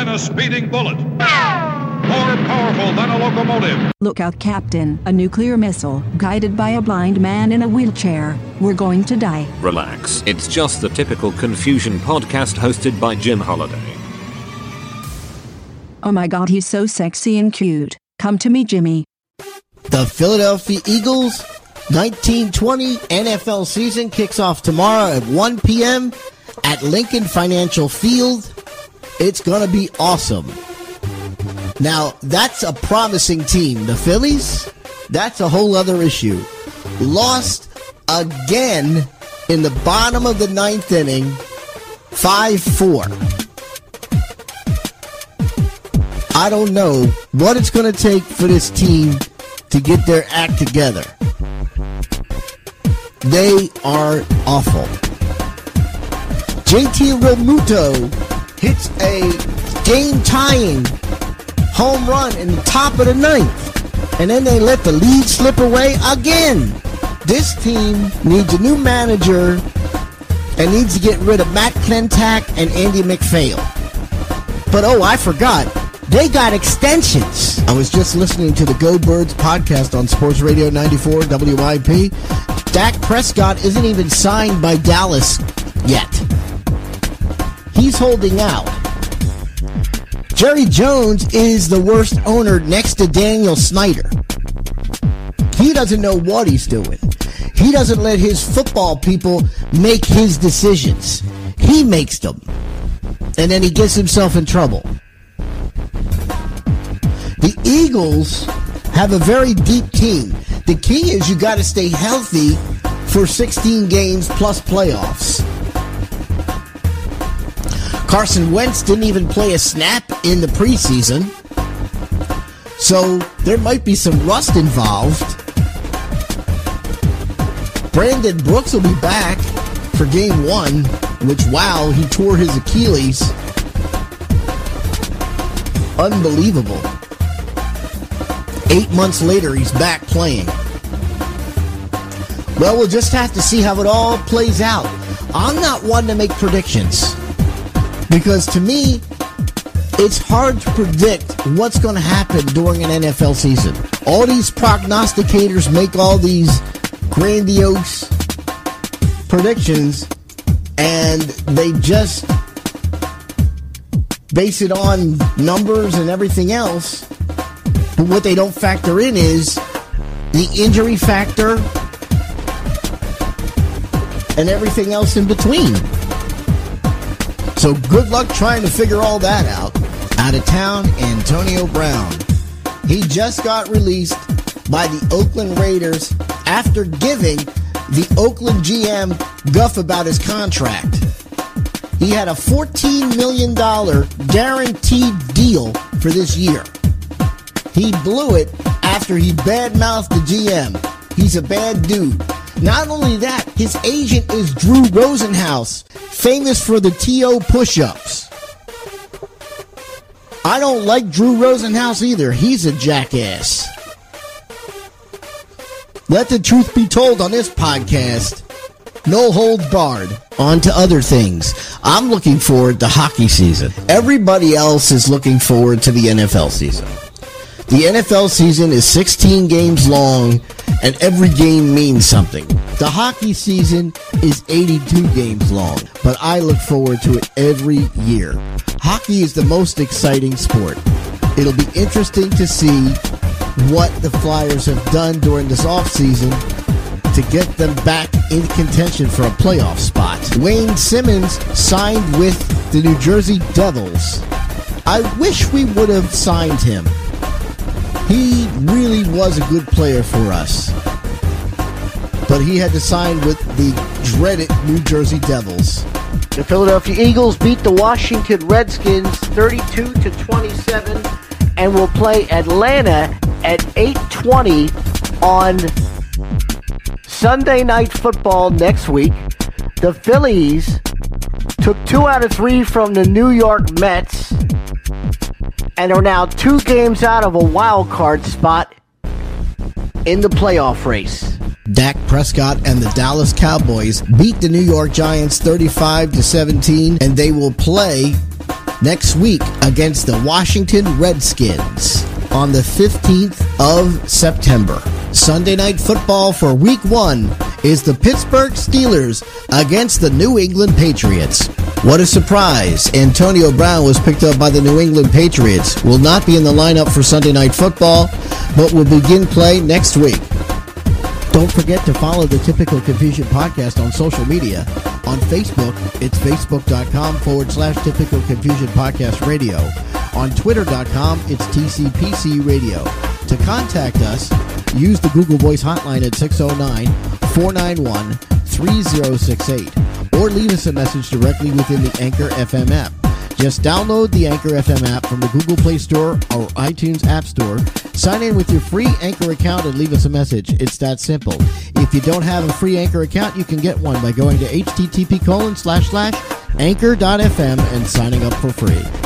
than a speeding bullet. More powerful than a locomotive. Look out, Captain. A nuclear missile, guided by a blind man in a wheelchair. We're going to die. Relax. It's just the typical confusion podcast hosted by Jim Holiday. Oh my god, he's so sexy and cute. Come to me, Jimmy. The Philadelphia Eagles 1920 NFL season kicks off tomorrow at 1 p.m. at Lincoln Financial Field. It's going to be awesome. Now, that's a promising team. The Phillies, that's a whole other issue. Lost again in the bottom of the ninth inning, 5 4. I don't know what it's going to take for this team to get their act together. They are awful. JT Realmuto hits a game tying home run in the top of the ninth. And then they let the lead slip away again. This team needs a new manager and needs to get rid of Matt Klentak and Andy MacPhail. But oh, I forgot. They got extensions. I was just listening to the Go Birds podcast on Sports Radio 94 WIP. Dak Prescott isn't even signed by Dallas yet. He's holding out. Jerry Jones is the worst owner next to Daniel Snyder. He doesn't know what he's doing. He doesn't let his football people make his decisions. He makes them. And then he gets himself in trouble. The Eagles have a very deep team. The key is you got to stay healthy for 16 games plus playoffs. Carson Wentz didn't even play a snap in the preseason. So there might be some rust involved. Brandon Brooks will be back for game one, which, wow, he tore his Achilles. Unbelievable. Eight months later, he's back playing. Well, we'll just have to see how it all plays out. I'm not one to make predictions because to me, it's hard to predict what's going to happen during an NFL season. All these prognosticators make all these grandiose predictions and they just base it on numbers and everything else. But what they don't factor in is the injury factor and everything else in between. So good luck trying to figure all that out. Out of town, Antonio Brown. He just got released by the Oakland Raiders after giving the Oakland GM guff about his contract. He had a $14 million guaranteed deal for this year. He blew it after he badmouthed the GM. He's a bad dude. Not only that, his agent is Drew Rosenhaus, famous for the TO push ups. I don't like Drew Rosenhaus either. He's a jackass. Let the truth be told on this podcast. No holds barred. On to other things. I'm looking forward to hockey season. Everybody else is looking forward to the NFL season. The NFL season is 16 games long, and every game means something. The hockey season is 82 games long, but I look forward to it every year. Hockey is the most exciting sport. It'll be interesting to see what the Flyers have done during this offseason to get them back in contention for a playoff spot. Wayne Simmonds signed with the New Jersey Devils. I wish we would have signed him. He really was a good player for us. But he had to sign with the dreaded New Jersey Devils. The Philadelphia Eagles beat the Washington Redskins 32 to 27 and will play Atlanta at 8:20 on Sunday Night Football next week. The Phillies took 2 out of 3 from the New York Mets and are now 2 games out of a wild card spot in the playoff race. Dak Prescott and the Dallas Cowboys beat the New York Giants 35 to 17 and they will play next week against the Washington Redskins on the 15th of September. Sunday night football for week one is the Pittsburgh Steelers against the New England Patriots. What a surprise! Antonio Brown was picked up by the New England Patriots, will not be in the lineup for Sunday night football, but will begin play next week. Don't forget to follow the Typical Confusion podcast on social media. On Facebook, it's facebook.com forward slash Typical Confusion Podcast Radio. On twitter.com, it's TCPC Radio. To contact us, use the Google Voice hotline at 609 491 3068 or leave us a message directly within the Anchor FM app. Just download the Anchor FM app from the Google Play Store or iTunes App Store. Sign in with your free Anchor account and leave us a message. It's that simple. If you don't have a free Anchor account, you can get one by going to http colon slash slash anchor.fm and signing up for free.